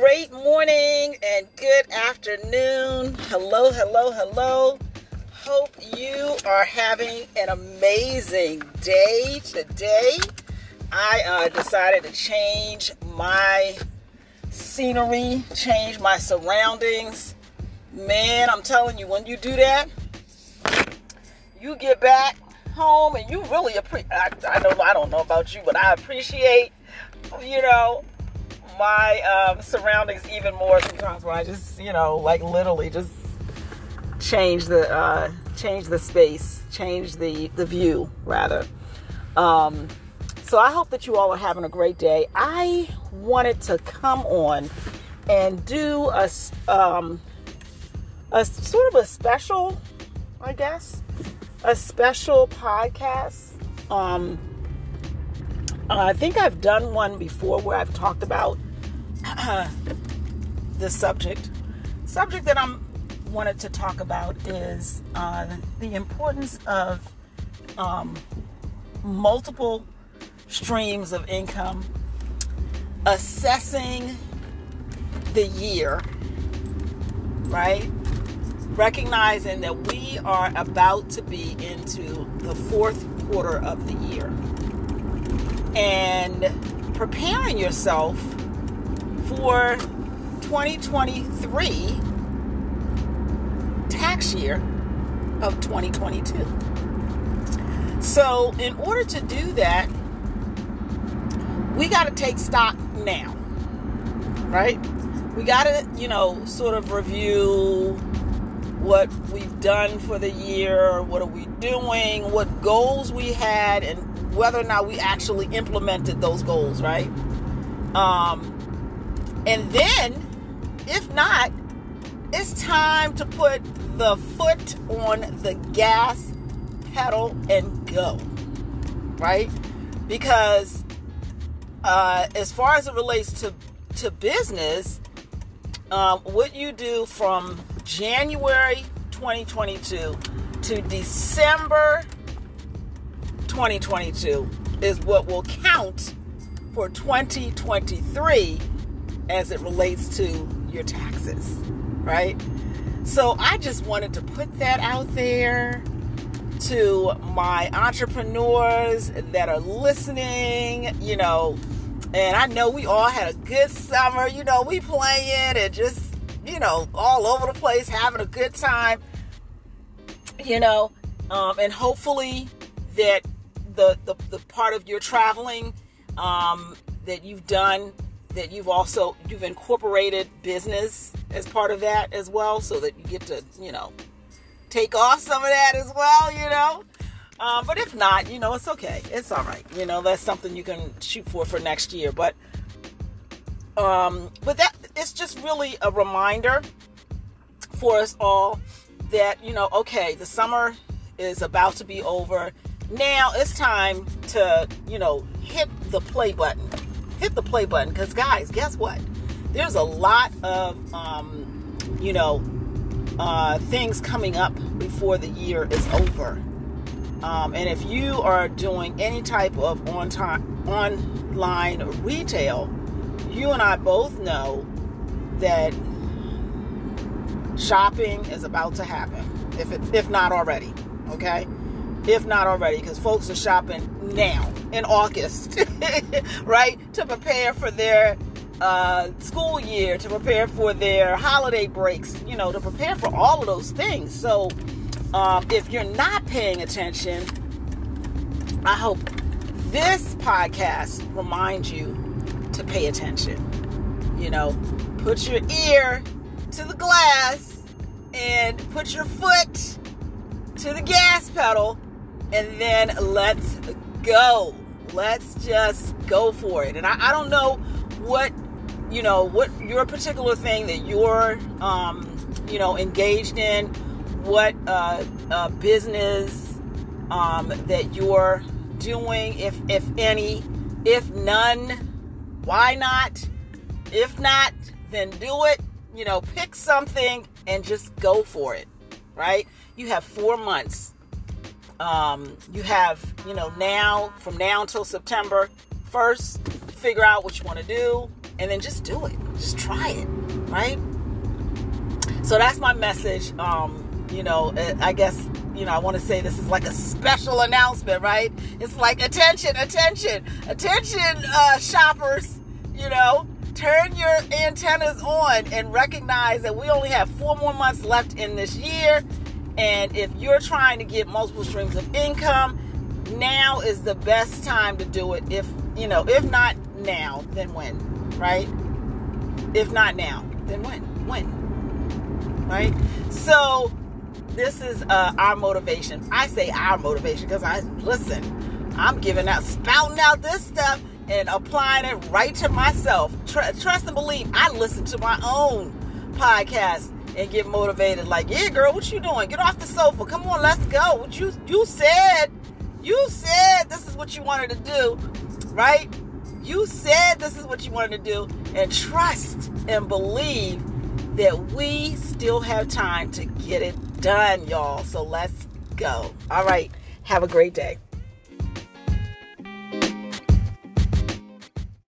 great morning and good afternoon. Hello, hello, hello. Hope you are having an amazing day today. I uh, decided to change my scenery, change my surroundings. Man, I'm telling you, when you do that, you get back home and you really appreciate. I, I don't, I don't know about you, but I appreciate, you know, my um, surroundings even more sometimes when I just, you know, like literally just change the uh, change the space, change the the view rather. Um, so I hope that you all are having a great day. I wanted to come on and do a um, a sort of a special, I guess, a special podcast. Um, I think I've done one before where I've talked about the subject. Subject that I'm wanted to talk about is uh, the importance of um, multiple streams of income, assessing the year, right? Recognizing that we are about to be into the fourth quarter of the year and preparing yourself for 2023 tax year of 2022. So, in order to do that, we got to take stock now, right? We got to, you know, sort of review what we've done for the year, what are we doing, what goals we had, and whether or not we actually implemented those goals, right? Um, and then, if not, it's time to put the foot on the gas pedal and go. Right? Because uh, as far as it relates to, to business, um, what you do from January 2022 to December 2022 is what will count for 2023 as it relates to your taxes, right? So I just wanted to put that out there to my entrepreneurs that are listening, you know, and I know we all had a good summer, you know, we playing and just, you know, all over the place having a good time, you know, um, and hopefully that the, the, the part of your traveling um, that you've done that you've also you've incorporated business as part of that as well so that you get to you know take off some of that as well you know? Um, but if not you know it's okay. It's all right. You know that's something you can shoot for for next year. But um but that it's just really a reminder for us all that you know okay the summer is about to be over. Now it's time to you know hit the play button hit the play button because guys guess what? There's a lot of um, you know uh, things coming up before the year is over. Um, and if you are doing any type of on time online retail you and i both know that shopping is about to happen if it, if not already okay if not already because folks are shopping now in August, right? To prepare for their uh, school year, to prepare for their holiday breaks, you know, to prepare for all of those things. So, um, if you're not paying attention, I hope this podcast reminds you to pay attention. You know, put your ear to the glass and put your foot to the gas pedal, and then let's go. Let's just go for it. And I, I don't know what, you know, what your particular thing that you're, um, you know, engaged in, what uh, uh, business um, that you're doing, if if any, if none, why not? If not, then do it. You know, pick something and just go for it. Right? You have four months um, you have, you know, now from now until September 1st, figure out what you want to do and then just do it. Just try it, right? So that's my message. Um, you know, uh, I guess you know, I want to say this is like a special announcement, right? It's like attention, attention, attention, uh, shoppers. You know, turn your antennas on and recognize that we only have four more months left in this year. And if you're trying to get multiple streams of income, now is the best time to do it. If, you know, if not now, then when, right? If not now, then when? When? Right? So, this is uh, our motivation. I say our motivation because I listen. I'm giving out, spouting out this stuff and applying it right to myself. Tr- trust and believe. I listen to my own podcast and get motivated. Like, yeah, girl, what you doing? Get off the sofa. Come on, let's go. What you you said? You said this is what you wanted to do, right? You said this is what you wanted to do, and trust and believe that we still have time to get it done, y'all. So let's go. All right. Have a great day.